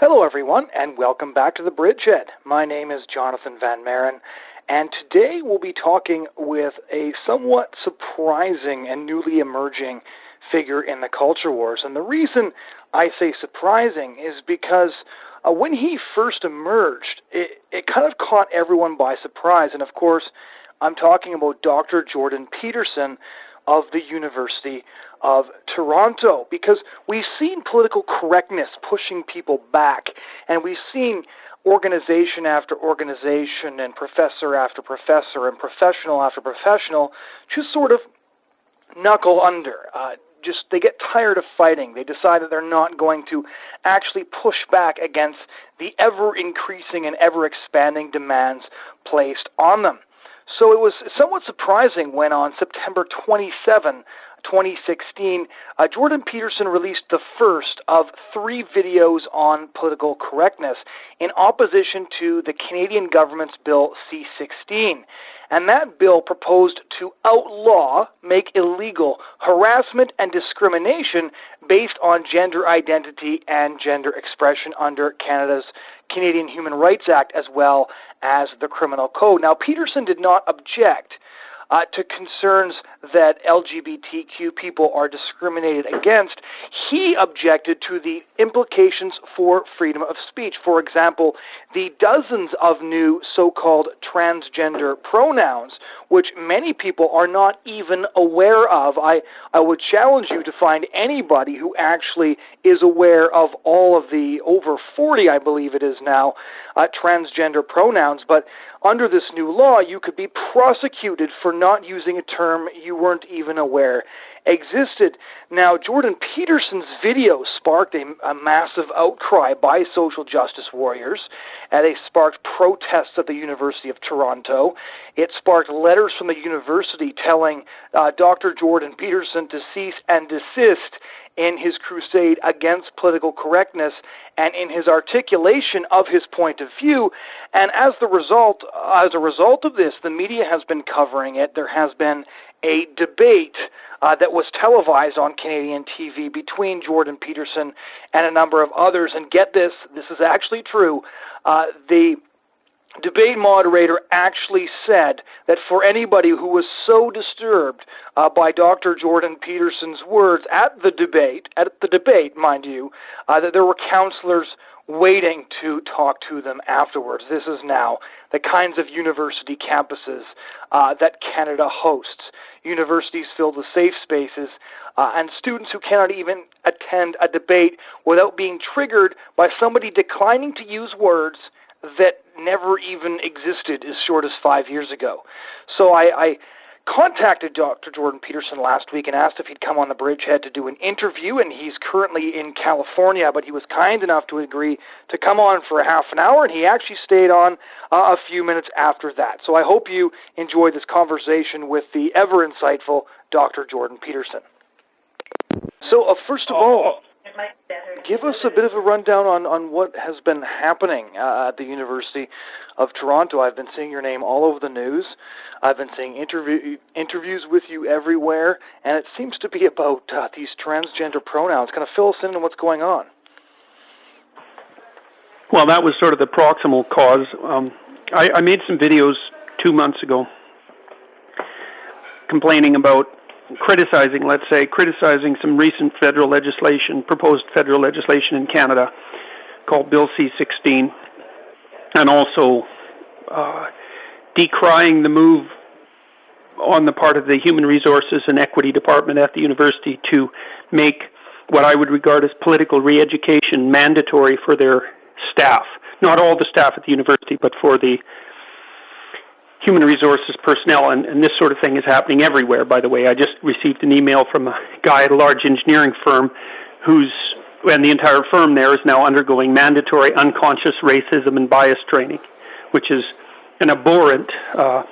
Hello, everyone, and welcome back to the Bridgehead. My name is Jonathon Van Maren, and today we'll be talking with a somewhat surprising and newly emerging figure in the culture wars. And the reason I say surprising is because uh, when he first emerged, it, it kind of caught everyone by surprise. And of course, I'm talking about Dr. Jordan Peterson of the University of Toronto because we've seen political correctness pushing people back, and we've seen organization after organization and professor after professor and professional after professional just sort of knuckle under. Uh, just they get tired of fighting. They decide that they're not going to actually push back against the ever increasing and ever expanding demands placed on them. So it was somewhat surprising when on September 27, 2016, uh, Jordan Peterson released the first of three videos on political correctness in opposition to the Canadian government's Bill C 16. And that bill proposed to outlaw, make illegal, harassment and discrimination based on gender identity and gender expression under Canada's Canadian Human Rights Act as well as the Criminal Code. Now, Peterson did not object uh, to concerns that LGBTQ people are discriminated against, he objected to the implications for freedom of speech. For example, the dozens of new so called transgender pronouns, which many people are not even aware of. I, I would challenge you to find anybody who actually is aware of all of the over 40, I believe it is now, uh, transgender pronouns. But under this new law, you could be prosecuted for not using a term you weren't even aware existed. Now, Jordan Peterson's video sparked a, a massive outcry by social justice warriors, and they sparked protests at the University of Toronto. It sparked letters from the university telling uh, Dr. Jordan Peterson to cease and desist in his crusade against political correctness and in his articulation of his point of view. And as the result, as a result of this, the media has been covering it. There has been a debate uh, that was televised on Canadian TV between Jordan Peterson and a number of others. And get this, this is actually true. Uh, the debate moderator actually said that for anybody who was so disturbed uh, by Dr. Jordan Peterson's words at the debate, at the debate, mind you, uh, that there were counselors waiting to talk to them afterwards. This is now the kinds of university campuses uh, that Canada hosts. Universities filled with safe spaces, uh, and students who cannot even attend a debate without being triggered by somebody declining to use words that never even existed as short as five years ago. So I, I contacted Dr. Jordan Peterson last week and asked if he'd come on the bridgehead to do an interview, and he's currently in California, but he was kind enough to agree to come on for a half an hour, and he actually stayed on uh, a few minutes after that. So I hope you enjoyed this conversation with the ever insightful Dr. Jordan Peterson. So, uh, first of all, Give us a bit of a rundown on, on what has been happening uh, at the University of Toronto. I've been seeing your name all over the news. I've been seeing interview, interviews with you everywhere, and it seems to be about uh, these transgender pronouns. Kind of fill us in on what's going on. Well, that was sort of the proximal cause. Um, I, I made some videos two months ago complaining about criticizing, let's say, criticizing some recent federal legislation, proposed federal legislation in Canada called Bill C-16, and also uh, decrying the move on the part of the Human Resources and Equity Department at the university to make what I would regard as political re-education mandatory for their staff. Not all the staff at the university, but for the human resources personnel, and, and this sort of thing is happening everywhere, by the way. I just received an email from a guy at a large engineering firm who's, and the entire firm there is now undergoing mandatory unconscious racism and bias training, which is an abhorrent uh,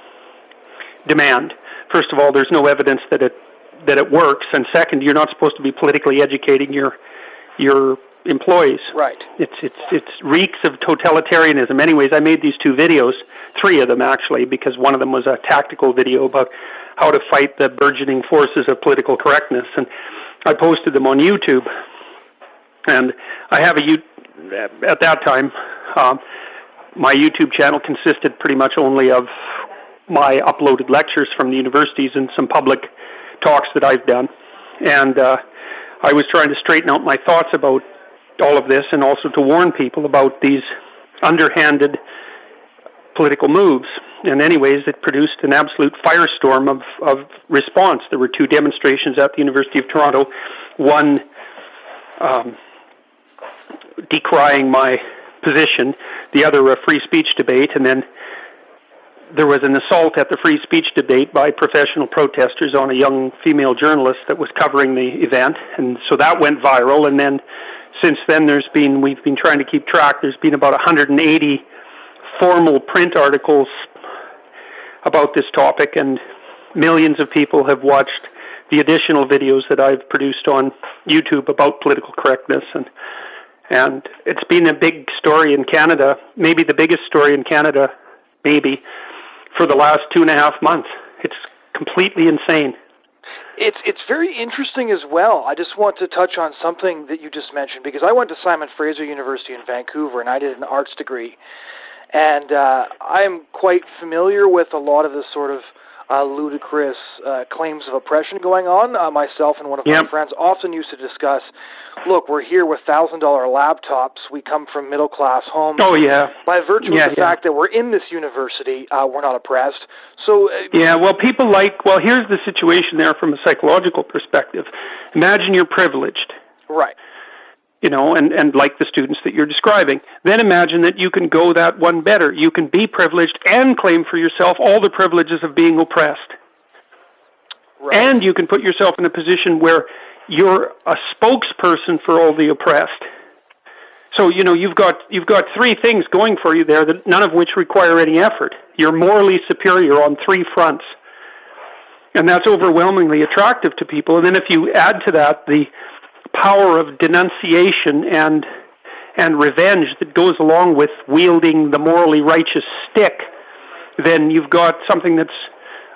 demand. First of all, there's no evidence that it that it works, and second, you're not supposed to be politically educating your your employees. Right. It's it's it's reeks of totalitarianism. Anyways, I made these two videos, three of them actually, because one of them was a tactical video about how to fight the burgeoning forces of political correctness, and I posted them on YouTube. And I have a YouTube at that time, um, my YouTube channel consisted pretty much only of my uploaded lectures from the universities and some public talks that I've done. And uh, I was trying to straighten out my thoughts about all of this and also to warn people about these underhanded political moves. And anyways, it produced an absolute firestorm of, of response. There were two demonstrations at the University of Toronto, one um, decrying my position, the other a free speech debate, and then there was an assault at the free speech debate by professional protesters on a young female journalist that was covering the event, and so that went viral. And then since then, there's been we've been trying to keep track. There's been about 180 formal print articles about this topic, and millions of people have watched the additional videos that I've produced on YouTube about political correctness and and it's been a big story in Canada, maybe the biggest story in Canada, maybe for the last two and a half months. It's completely insane. It's it's very interesting as well. I just want to touch on something that you just mentioned because I went to Simon Fraser University in Vancouver and I did an arts degree, and uh, I'm quite familiar with a lot of the sort of uh, ludicrous uh, claims of oppression going on. Uh, myself and one of yep. my friends often used to discuss. Look, we're here with thousand dollar laptops. We come from middle class homes. Oh yeah. By virtue yeah, of the yeah. fact that we're in this university, uh, we're not oppressed. So. Uh, yeah. Well, people like. Well, here's the situation there from a psychological perspective. Imagine you're privileged. Right you know, and, and like the students that you're describing. Then imagine that you can go that one better. You can be privileged and claim for yourself all the privileges of being oppressed. Right. And you can put yourself in a position where you're a spokesperson for all the oppressed. So, you know, you've got you've got three things going for you there that none of which require any effort. You're morally superior on three fronts. And that's overwhelmingly attractive to people. And then if you add to that the power of denunciation and and revenge that goes along with wielding the morally righteous stick, then you've got something that's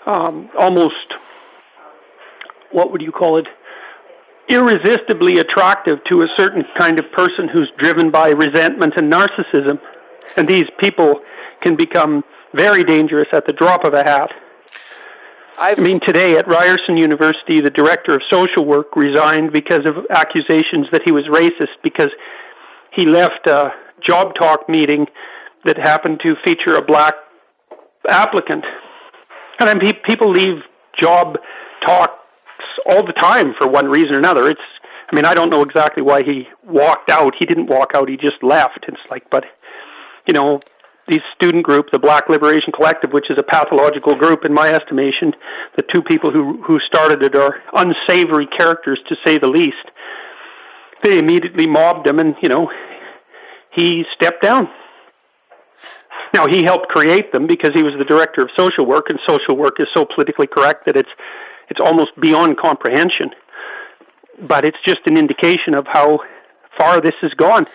um, almost what would you call it? Irresistibly attractive to a certain kind of person who's driven by resentment and narcissism. And these people can become very dangerous at the drop of a hat. I mean, today at Ryerson University, the director of social work resigned because of accusations that he was racist because he left a job talk meeting that happened to feature a black applicant. And I mean, people leave job talks all the time for one reason or another. It's, I mean, I don't know exactly why he walked out. He didn't walk out. He just left. It's like, but you know, the student group, the Black Liberation Collective, which is a pathological group in my estimation, the two people who who started it are unsavory characters to say the least. They immediately mobbed him, and you know, he stepped down. Now he helped create them because he was the director of social work, and social work is so politically correct that it's it's almost beyond comprehension. But it's just an indication of how far this has gone.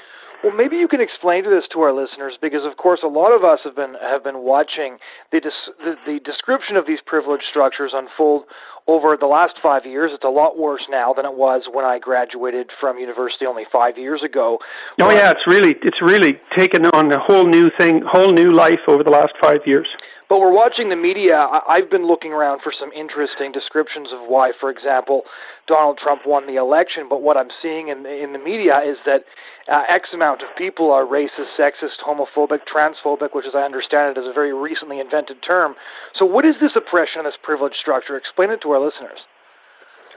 Well, maybe you can explain this to our listeners because, of course, a lot of us have been have been watching the the, the description of these privilege structures unfold over the last five years. It's a lot worse now than it was when I graduated from university only five years ago. Oh yeah, it's really it's really taken on a whole new thing, whole new life over the last five years. But we're watching the media. I've been looking around for some interesting descriptions of why, for example, Donald Trump won the election. But what I'm seeing in in the media is that uh, X amount of people are racist, sexist, homophobic, transphobic, which, as I understand it, is a very recently invented term. So, what is this oppression and this privilege structure? Explain it to our listeners.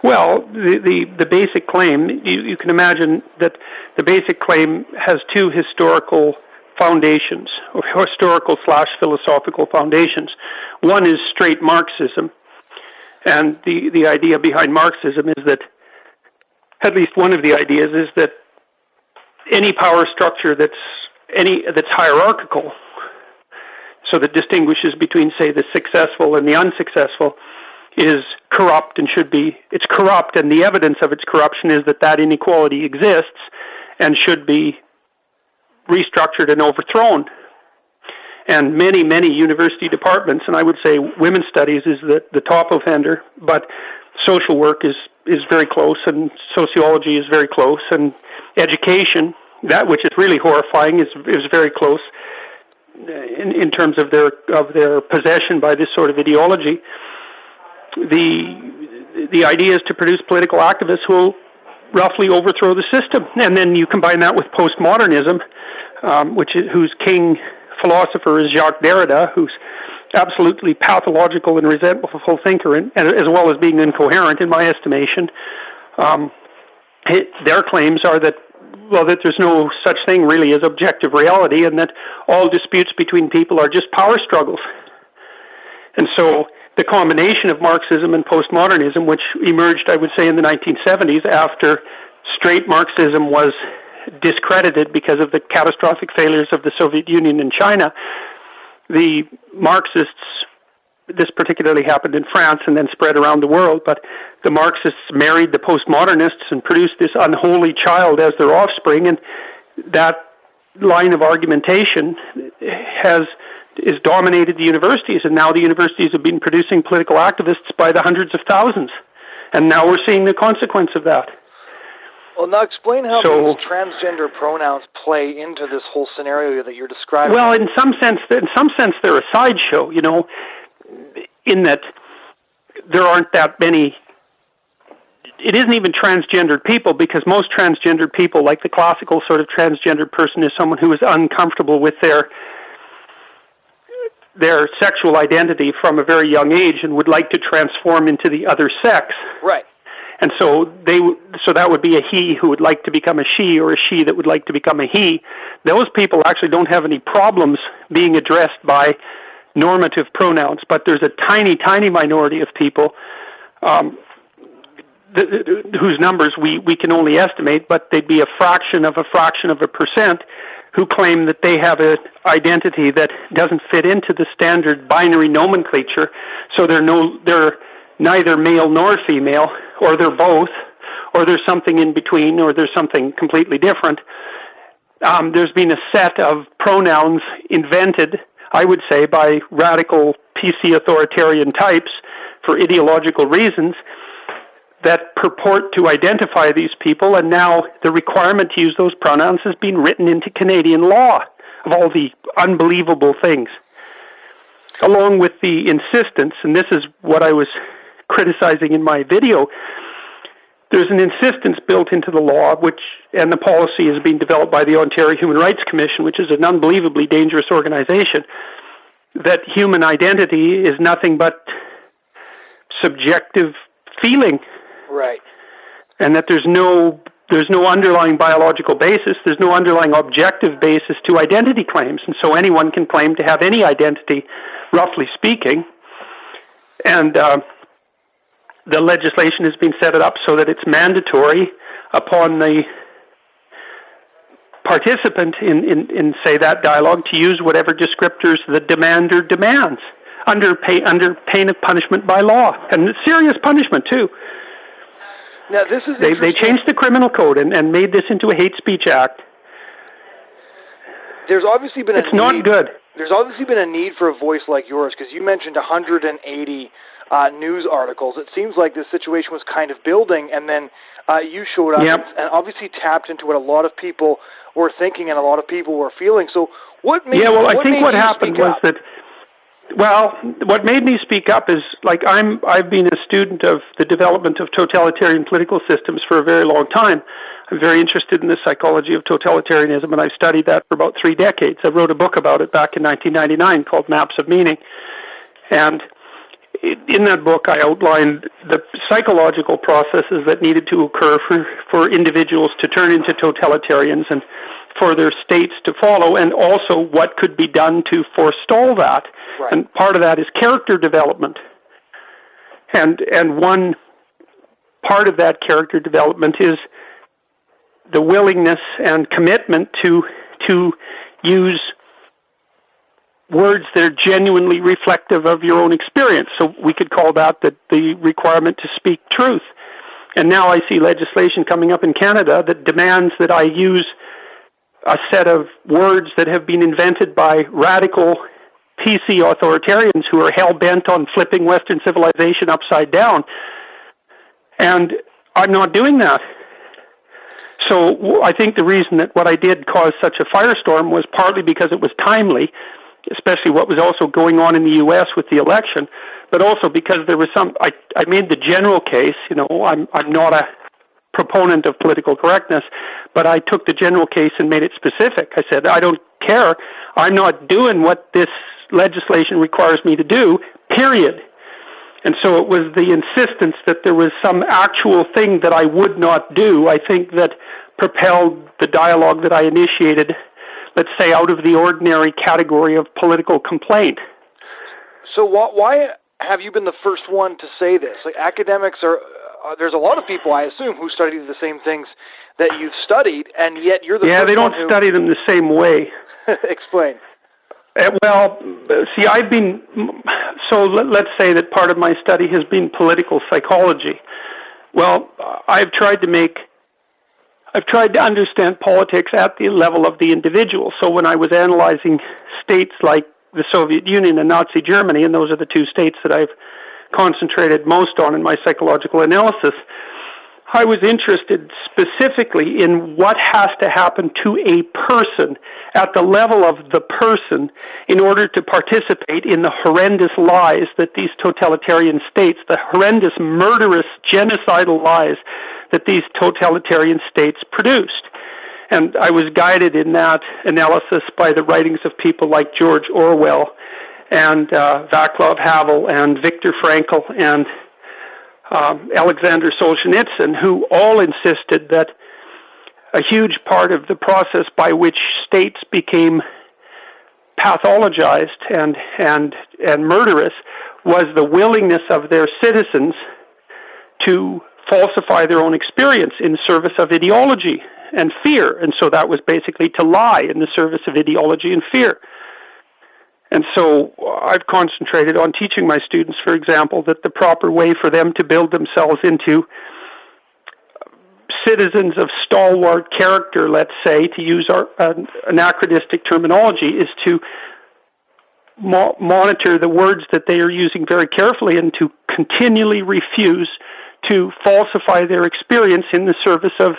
Well, the, the, the basic claim, you, you can imagine that the basic claim has two historical foundations, or historical slash philosophical foundations. One is straight Marxism, and the, the idea behind Marxism is that, at least one of the ideas is that any power structure that's any that's hierarchical, so that distinguishes between, say, the successful and the unsuccessful, is corrupt and should be. It's corrupt, and the evidence of its corruption is that that inequality exists and should be restructured and overthrown. And many, many university departments, and I would say women's studies is the, the top offender, but social work is, is very close, and sociology is very close, and education that which is really horrifying is is very close in, in terms of their of their possession by this sort of ideology. The the idea is to produce political activists who will roughly overthrow the system, and then you combine that with postmodernism, um, which is, whose king philosopher is Jacques Derrida, who's absolutely pathological and resentful thinker, and, and as well as being incoherent, in my estimation. Um, it, their claims are that well, that there's no such thing really as objective reality, and that all disputes between people are just power struggles. And so the combination of Marxism and postmodernism, which emerged, I would say, in the 1970s after straight Marxism was discredited because of the catastrophic failures of the Soviet Union and China, the Marxists, this particularly happened in France and then spread around the world, but the Marxists married the postmodernists and produced this unholy child as their offspring, and that line of argumentation has is dominated the universities, and now the universities have been producing political activists by the hundreds of thousands, and now we're seeing the consequence of that. Well, now explain how so, transgender pronouns play into this whole scenario that you're describing. Well, in some sense, in some sense, they're a sideshow. You know, in that there aren't that many. It isn't even transgendered people because most transgendered people, like the classical sort of transgendered person, is someone who is uncomfortable with their their sexual identity from a very young age and would like to transform into the other sex. Right and so they so that would be a he who would like to become a she or a she that would like to become a he. Those people actually don't have any problems being addressed by normative pronouns but there's a tiny tiny minority of people um, th- th- whose numbers we, we can only estimate but they'd be a fraction of a fraction of a percent who claim that they have an identity that doesn't fit into the standard binary nomenclature. So they're no they're neither male nor female or they're both, or there's something in between, or there's something completely different. Um, there's been a set of pronouns invented, I would say, by radical PC authoritarian types for ideological reasons that purport to identify these people, and now the requirement to use those pronouns has been written into Canadian law of all the unbelievable things. Along with the insistence, and this is what I was criticizing in my video, there's an insistence built into the law, which and the policy is being developed by the Ontario Human Rights Commission, which is an unbelievably dangerous organization, that human identity is nothing but subjective feeling. Right. And that there's no there's no underlying biological basis, there's no underlying objective basis to identity claims, and so anyone can claim to have any identity, roughly speaking. And uh, the legislation has been set up so that it's mandatory upon the participant in, in, in say that dialogue to use whatever descriptors the demander demands under pay, under pain of punishment by law and serious punishment too. Now this is they they changed the criminal code and, and made this into a hate speech act. There's obviously been a it's need, not good. There's obviously been a need for a voice like yours because you mentioned 180 uh, news articles. It seems like this situation was kind of building, and then uh, you showed up yep. and, obviously tapped into what a lot of people were thinking and a lot of people were feeling. So, what made yeah? Well, what I think what happened was up? that. Well, what made me speak up is like I'm I've been a student of the development of totalitarian political systems for a very long time. I'm very interested in the psychology of totalitarianism and I've studied that for about 3 decades. I wrote a book about it back in 1999 called Maps of Meaning. And in that book, I outlined the psychological processes that needed to occur for, for individuals to turn into totalitarians and for their states to follow, and also what could be done to forestall that. Right. And part of that is character development. And and one part of that character development is the willingness and commitment to to use words that are genuinely reflective of your own experience. So we could call that the, requirement to speak truth. And now I see legislation coming up in Canada that demands that I use a set of words that have been invented by radical PC authoritarians who are hell bent on flipping Western civilization upside down. And I'm not doing that. So I think the reason that what I did caused such a firestorm was partly because it was timely, especially what was also going on in the U.S. with the election, but also because there was some. I I made the general case. You know, I'm I'm not a proponent of political correctness, but I took the general case and made it specific. I said I don't care. I'm not doing what this legislation requires me to do. Period. And so it was the insistence that there was some actual thing that I would not do, I think, that propelled the dialogue that I initiated, let's say, out of the ordinary category of political complaint. So why have you been the first one to say this? Like academics are, uh, there's a lot of people, I assume, who study the same things that you've studied, and yet you're the yeah. they don't who... study them the same way. Explain. Uh, well, see, I've been so. Let, us say that part of my study has been political psychology. Well, I've tried to make, I've tried to understand politics at the level of the individual. So when I was analyzing states like the Soviet Union and Nazi Germany, and those are the two states that I've concentrated most on in my psychological analysis, I was interested specifically in what has to happen to a person at the level of the person in order to participate in the horrendous lies that these totalitarian states, the horrendous, murderous, genocidal lies that these totalitarian states produced. And I was guided in that analysis by the writings of people like George Orwell and uh, Václav Havel and Viktor Frankl and um, Alexander Solzhenitsyn, who all insisted that a huge part of the process by which states became pathologized and and and murderous was the willingness of their citizens to falsify their own experience in service of ideology and fear. And so that was basically to lie in the service of ideology and fear and so I've concentrated on teaching my students, for example, that the proper way for them to build themselves into citizens of stalwart character, let's say, to use our anachronistic terminology, is to mo- monitor the words that they are using very carefully and to continually refuse to falsify their experience in the service of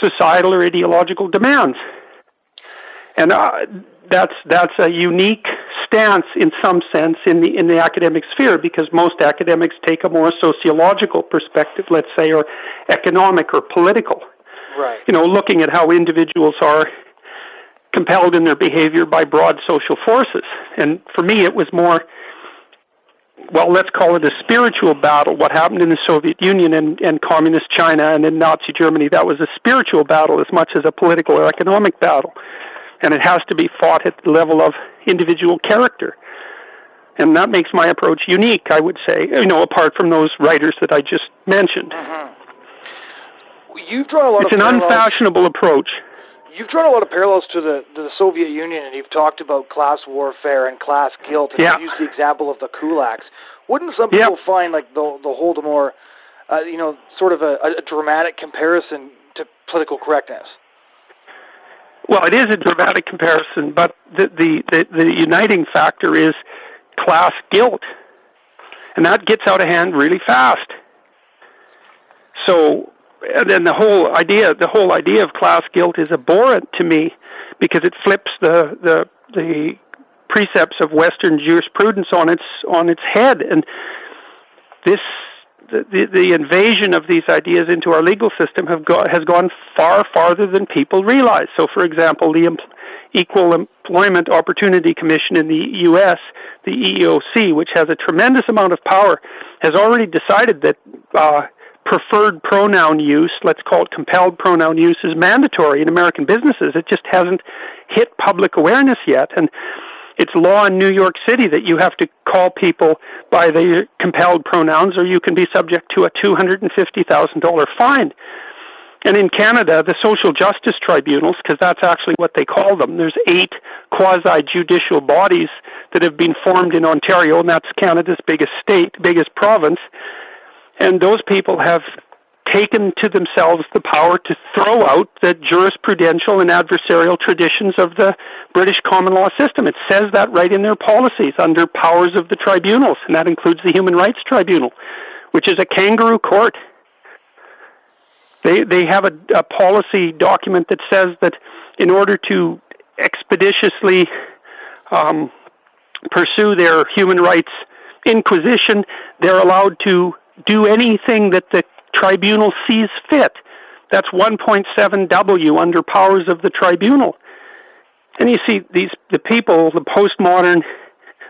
societal or ideological demands. And uh, that's that's a unique stance in some sense in the in the academic sphere because most academics take a more sociological perspective, let's say, or economic or political. Right. You know, looking at how individuals are compelled in their behavior by broad social forces. And for me, it was more. Well, let's call it a spiritual battle. What happened in the Soviet Union and, and Communist China and in Nazi Germany, that was a spiritual battle as much as a political or economic battle and it has to be fought at the level of individual character. And that makes my approach unique, I would say, you know, apart from those writers that I just mentioned. Mm-hmm. You've drawn a lot it's an unfashionable approach. You've drawn a lot of parallels to the to the Soviet Union, and you've talked about class warfare and class guilt, and yeah. you've used the example of the kulaks. Wouldn't some people yeah. find like the the Holodomor, uh, you know, sort of a, a dramatic comparison to political correctness? Well, it is a dramatic comparison, but the, the, the, the uniting factor is class guilt. And that gets out of hand really fast. So, and then the whole idea, the whole idea of class guilt is abhorrent to me because it flips the, the, the precepts of Western jurisprudence on its, on its head. And this the, the, invasion of these ideas into our legal system have go, has gone far farther than people realize. So, for example, the Equal Employment Opportunity Commission in the U.S., the EEOC, which has a tremendous amount of power, has already decided that uh, preferred pronoun use, let's call it compelled pronoun use, is mandatory in American businesses. It just hasn't hit public awareness yet. And it's law in New York City that you have to call people by the compelled pronouns or you can be subject to a $250,000 fine. And in Canada, the social justice tribunals, because that's actually what they call them, there's eight quasi judicial bodies that have been formed in Ontario, and that's Canada's biggest state, biggest province. And those people have taken to themselves the power to throw out the jurisprudential and adversarial traditions of the British common law system. It says that right in their policies under powers of the tribunals, and that includes the Human Rights Tribunal, which is a kangaroo court. They they have a, a policy document that says that in order to expeditiously um, pursue their human rights inquisition, they're allowed to do anything that the tribunal sees fit. That's 1.7W under powers of the tribunal. And you see, these the people, the postmodern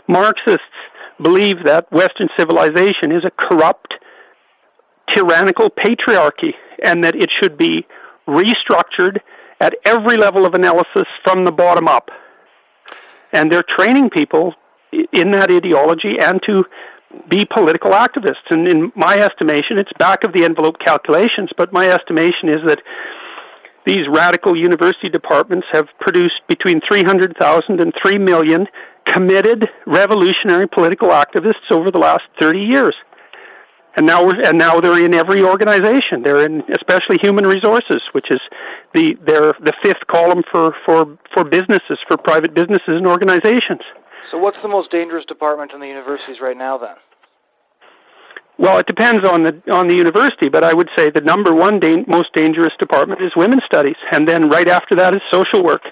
Marxists, believe that Western civilization is a corrupt, tyrannical patriarchy, and that it should be restructured at every level of analysis from the bottom up. And they're training people in that ideology and to be political activists. And in my estimation, it's back of the envelope calculations, but my estimation is that these radical university departments have produced between 300,000 and 3 million committed revolutionary political activists over the last 30 years. And now we're, and now they're in every organization. They're in especially human resources, which is the they're the fifth column for, for, for businesses, for private businesses and organizations. So, what's the most dangerous department in the universities right now, then? Well, it depends on the on the university, but I would say the number one da- most dangerous department is women's studies, and then right after that is social work,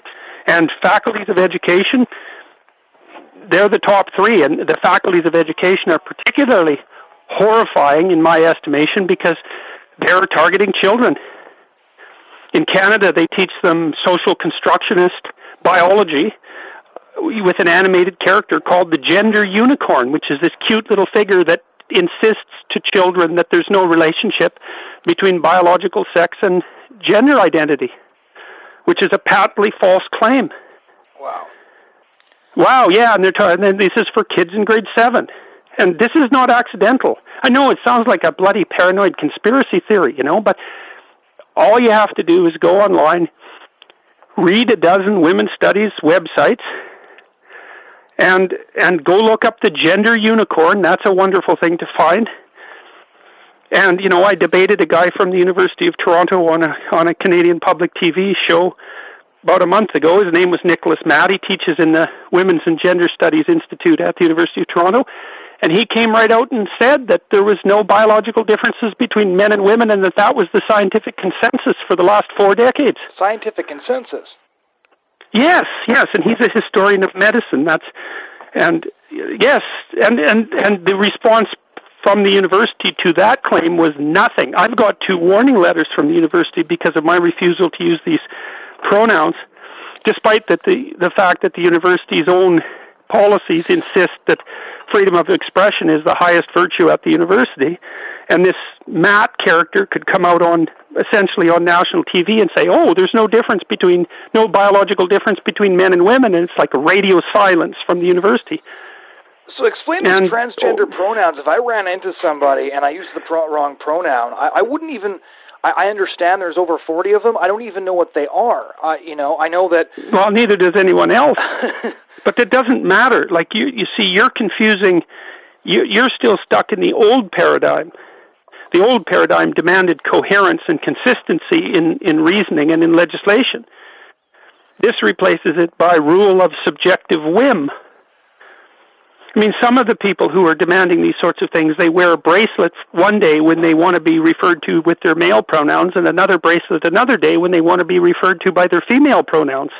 and faculties of education. They're the top three, and the faculties of education are particularly horrifying in my estimation because they're targeting children. In Canada, they teach them social constructionist biology, with an animated character called the gender unicorn, which is this cute little figure that insists to children that there's no relationship between biological sex and gender identity, which is a patently false claim. Wow. Wow, yeah, and they're talking, and this is for kids in grade seven. And this is not accidental. I know it sounds like a bloody paranoid conspiracy theory, you know, but all you have to do is go online, read a dozen women's studies websites, and and go look up the gender unicorn. That's a wonderful thing to find. And you know, I debated a guy from the University of Toronto on a on a Canadian public TV show about a month ago. His name was Nicholas Matte. He teaches in the Women's and Gender Studies Institute at the University of Toronto. And he came right out and said that there was no biological differences between men and women and that that was the scientific consensus for the last four decades. Scientific consensus? Yes, yes, and he's a historian of medicine. That's and yes, and and and the response from the university to that claim was nothing. I've got two warning letters from the university because of my refusal to use these pronouns, despite that the the fact that the university's own policies insist that freedom of expression is the highest virtue at the university, and this Matte character could come out on essentially on national TV and say, "Oh, there's no difference between no biological difference between men and women," and it's like a radio silence from the university. So explain these transgender oh, pronouns. If I ran into somebody and I used the pro- wrong pronoun, I, I wouldn't even. I, I understand there's over 40 of them. I don't even know what they are. Uh, you know, I know that. Well, neither does anyone else. but that doesn't matter. Like you, you see, you're confusing. You, you're still stuck in the old paradigm the old paradigm demanded coherence and consistency in, in reasoning and in legislation. This replaces it by rule of subjective whim. I mean, some of the people who are demanding these sorts of things, they wear a bracelet one day when they want to be referred to with their male pronouns, and another bracelet another day when they want to be referred to by their female pronouns.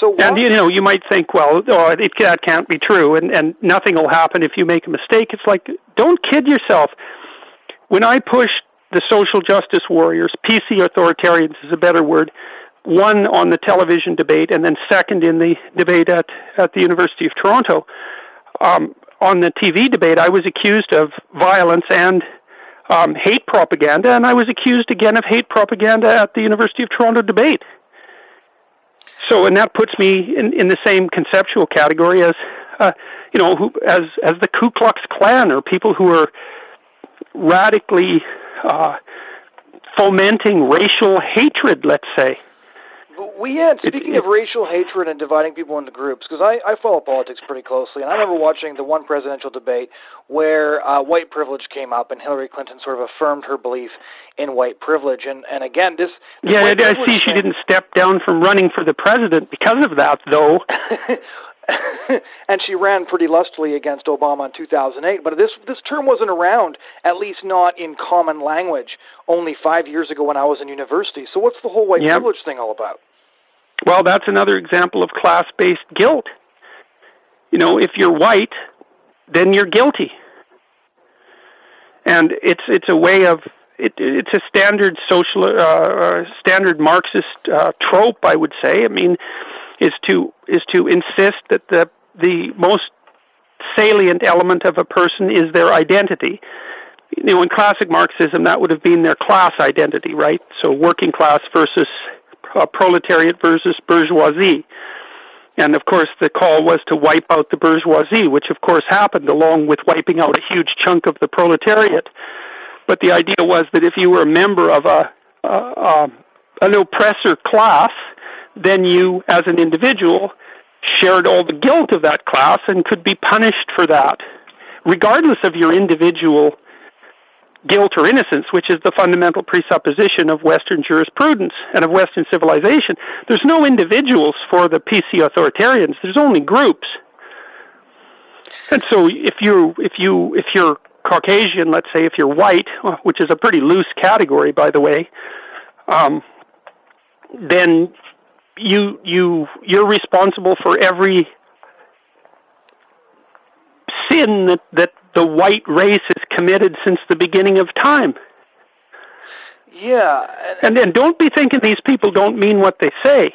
So and you know, you might think, well, oh, it, that can't be true, and and nothing will happen if you make a mistake. It's like, don't kid yourself. When I pushed the social justice warriors, PC authoritarians is a better word, one on the television debate, and then second in the debate at at the University of Toronto. Um, on the TV debate, I was accused of violence and um, hate propaganda, and I was accused again of hate propaganda at the University of Toronto debate. So, and that puts me in, in the same conceptual category as, uh, you know, who, as as the Ku Klux Klan or people who are radically uh, fomenting racial hatred. Let's say. We yeah. Speaking of racial hatred and dividing people into groups, because I, I follow politics pretty closely, and I remember watching the one presidential debate where uh, white privilege came up, and Hillary Clinton sort of affirmed her belief in white privilege. And and again, this, this yeah, I see. She didn't step down from running for the president because of that, though. and she ran pretty lustily against Obama in 2008. But this this term wasn't around, at least not in common language, only five years ago when I was in university. So what's the whole white yep. privilege thing all about? Well, that's another example of class-based guilt. You know, if you're white, then you're guilty, and it's it's a way of it, it's a standard social, uh, uh, standard Marxist uh, trope, I would say. I mean, is to is to insist that the the most salient element of a person is their identity. You know, in classic Marxism, that would have been their class identity, right? So, working class versus uh, proletariat versus bourgeoisie. And of course, the call was to wipe out the bourgeoisie, which of course happened along with wiping out a huge chunk of the proletariat. But the idea was that if you were a member of a, uh, an oppressor class, then you, as an individual, shared all the guilt of that class and could be punished for that, regardless of your individual guilt or innocence, which is the fundamental presupposition of Western jurisprudence and of Western civilization. There's no individuals for the PC authoritarians. There's only groups. And so, if you if you if you're Caucasian, let's say, if you're white, which is a pretty loose category, by the way, um, then you you you're responsible for every sin that, that the white race has committed since the beginning of time. Yeah. And then don't be thinking these people don't mean what they say.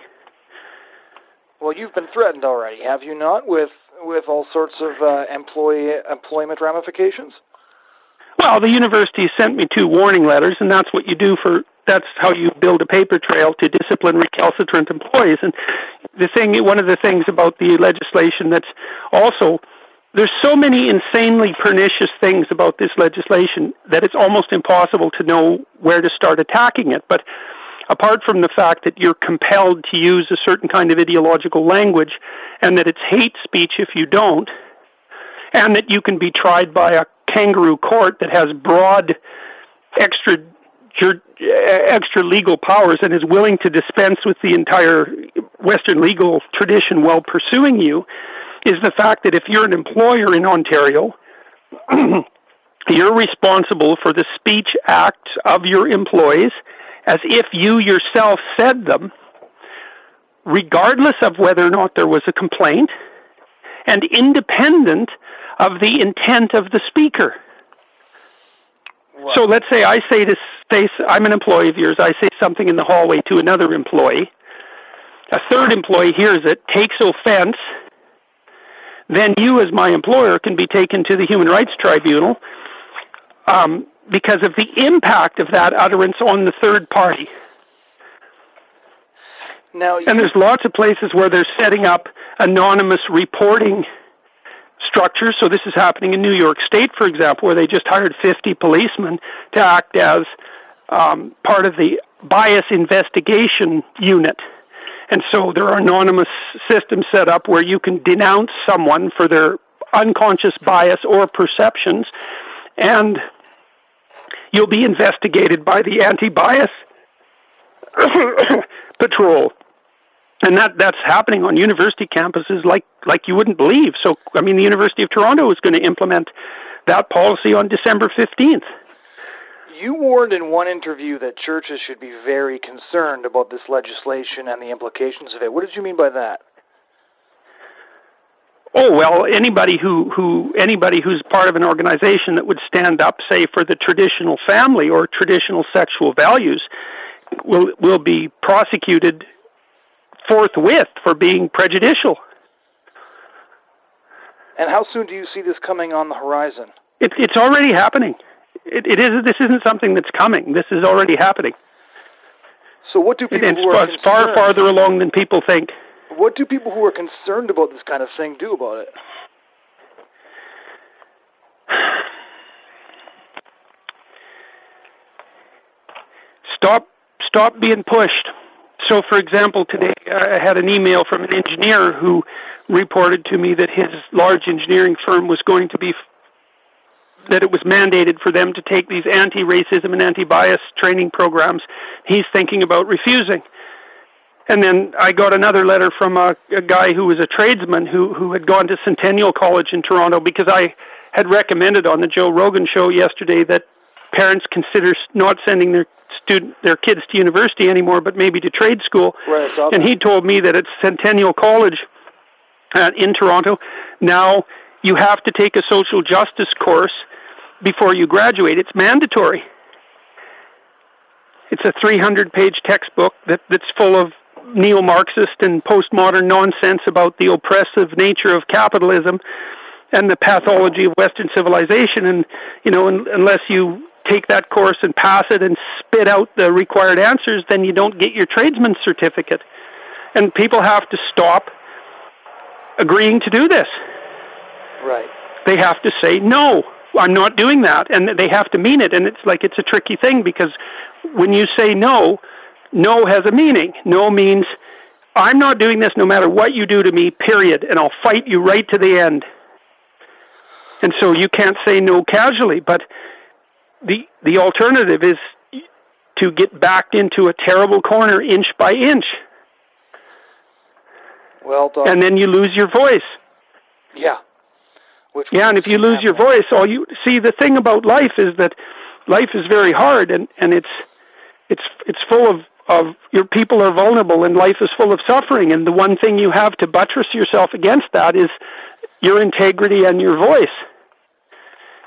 Well, you've been threatened already, have you not, with with all sorts of uh, employee employment ramifications? Well, the university sent me two warning letters, and that's what you do for. That's how you build a paper trail to discipline recalcitrant employees. And the thing, one of the things about the legislation that's also there's so many insanely pernicious things about this legislation that it's almost impossible to know where to start attacking it. But apart from the fact that you're compelled to use a certain kind of ideological language and that it's hate speech if you don't, and that you can be tried by a kangaroo court that has broad extra extra legal powers and is willing to dispense with the entire Western legal tradition while pursuing you is the fact that if you're an employer in Ontario, you're responsible for the speech acts of your employees as if you yourself said them, regardless of whether or not there was a complaint, and independent of the intent of the speaker. So let's say I say to say I'm an employee of yours. I say something in the hallway to another employee. A third employee hears it, takes offense. Then you, as my employer, can be taken to the Human Rights Tribunal um, because of the impact of that utterance on the third party. Now, and there's lots of places where they're setting up anonymous reporting structures. So this is happening in New York State, for example, where they just hired 50 policemen to act as um, part of the bias investigation unit. And so there are anonymous systems set up where you can denounce someone for their unconscious bias or perceptions, and you'll be investigated by the anti-bias patrol and that that's happening on university campuses like like you wouldn't believe. So I mean, the University of Toronto is going to implement that policy on December fifteenth. You warned in one interview that churches should be very concerned about this legislation and the implications of it. What did you mean by that? Oh well, anybody who who anybody who's part of an organization that would stand up, say, for the traditional family or traditional sexual values, will will be prosecuted forthwith for being prejudicial. And how soon do you see this coming on the horizon? It, it's already happening. It, it is. This isn't something that's coming. This is already happening. So, what do people it, who are it's far farther along than people think? What do people who are concerned about this kind of thing do about it? Stop. Stop being pushed. So, for example, today I had an email from an engineer who reported to me that his large engineering firm was going to be that it was mandated for them to take these anti-racism and anti-bias training programs. He's thinking about refusing. And then I got another letter from a, a guy who was a tradesman who who had gone to Centennial College in Toronto because I had recommended on the Joe Rogan show yesterday that parents consider not sending their student their kids to university anymore, but maybe to trade school. Right, and he told me that at Centennial College uh, in Toronto now you have to take a social justice course before you graduate. It's mandatory. It's a 300 page textbook that, that's full of neo Marxist and postmodern nonsense about the oppressive nature of capitalism and the pathology of Western civilization. And, you know, unless you take that course and pass it and spit out the required answers, then you don't get your tradesman's certificate. And people have to stop agreeing to do this. Right. They have to say, no, I'm not doing that. And they have to mean it. And it's like it's a tricky thing because when you say no, no has a meaning. No means, I'm not doing this no matter what you do to me, period. And I'll fight you right to the end. And so you can't say no casually. But the, the alternative is to get backed into a terrible corner inch by inch. Well done. And then you lose your voice. Yeah. Which yeah, and if you lose your voice, all you see the thing about life is that life is very hard, and and it's it's it's full of of your people are vulnerable, and life is full of suffering. And the one thing you have to buttress yourself against that is your integrity and your voice.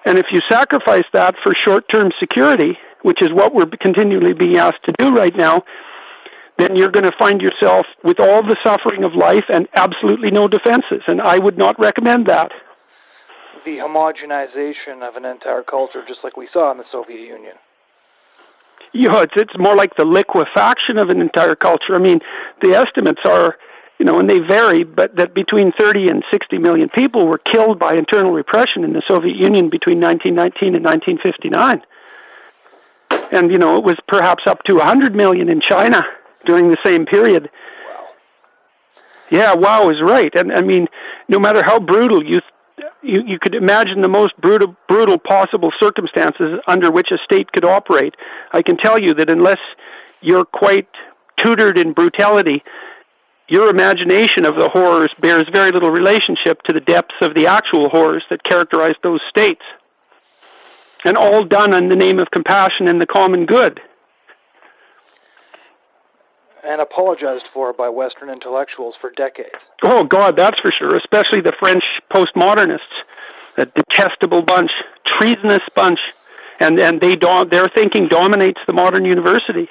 And if you sacrifice that for short-term security, which is what we're continually being asked to do right now, then you're going to find yourself with all the suffering of life and absolutely no defenses. And I would not recommend that the homogenization of an entire culture, just like we saw in the Soviet Union. Yeah, it's it's more like the liquefaction of an entire culture. I mean, the estimates are, you know, and they vary, but that between 30 and 60 million people were killed by internal repression in the Soviet Union between 1919 and 1959. And you know, it was perhaps up to 100 million in China during the same period. Wow. Yeah, wow is right. And I mean, no matter how brutal you you, you could imagine the most brutal, brutal possible circumstances under which a state could operate. I can tell you that unless you're quite tutored in brutality, your imagination of the horrors bears very little relationship to the depths of the actual horrors that characterize those states. And all done in the name of compassion and the common good. And apologized for by Western intellectuals for decades. Oh, God, that's for sure, especially the French postmodernists, a detestable bunch, treasonous bunch, and, and they do, their thinking dominates the modern university.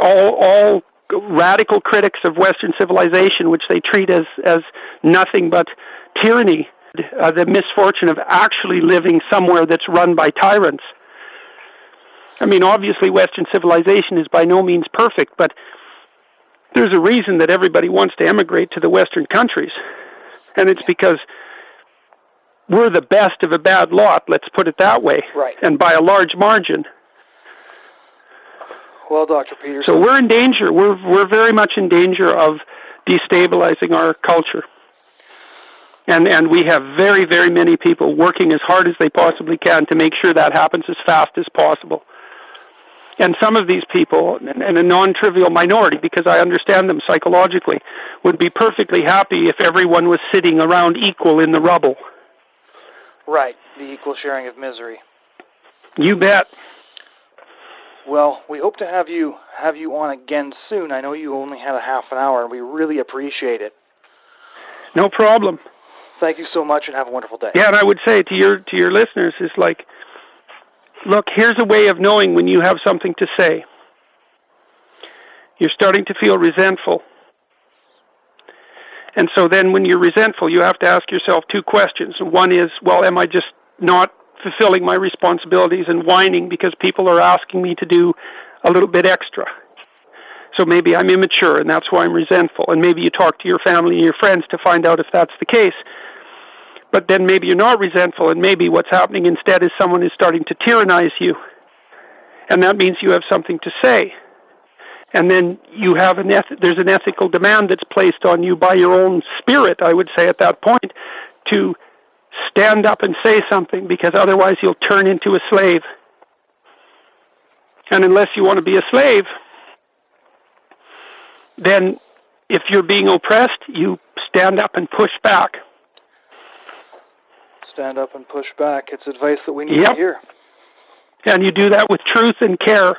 All, all radical critics of Western civilization, which they treat as, as nothing but tyranny, uh, the misfortune of actually living somewhere that's run by tyrants. I mean, obviously, Western civilization is by no means perfect, but there's a reason that everybody wants to emigrate to the Western countries. And it's because we're the best of a bad lot, let's put it that way. Right. And by a large margin. Well, Dr. Peterson. So we're in danger. We're, we're very much in danger of destabilizing our culture. And, and we have very, very many people working as hard as they possibly can to make sure that happens as fast as possible. And some of these people, and a non-trivial minority, because I understand them psychologically, would be perfectly happy if everyone was sitting around equal in the rubble. Right, the equal sharing of misery. You bet. Well, we hope to have you have you on again soon. I know you only had a half an hour, and we really appreciate it. No problem. Thank you so much, and have a wonderful day. Yeah, and I would say to your to your listeners is like look, here's a way of knowing when you have something to say. You're starting to feel resentful. And so then when you're resentful, you have to ask yourself two questions. One is, well, am I just not fulfilling my responsibilities and whining because people are asking me to do a little bit extra? So maybe I'm immature and that's why I'm resentful. And maybe you talk to your family and your friends to find out if that's the case but then maybe you're not resentful, and maybe what's happening instead is someone is starting to tyrannize you. And that means you have something to say. And then you have an eth- there's an ethical demand that's placed on you by your own spirit, I would say at that point, to stand up and say something because otherwise you'll turn into a slave. And unless you want to be a slave, then if you're being oppressed, you stand up and push back. Stand up and push back. It's advice that we need Yep. to hear. And you do that with truth and care.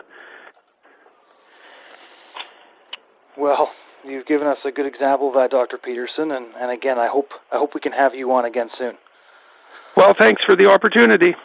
Well, you've given us a good example of that, Dr. Peterson, and, and again, I hope I hope we can have you on again soon. Well, thanks for the opportunity.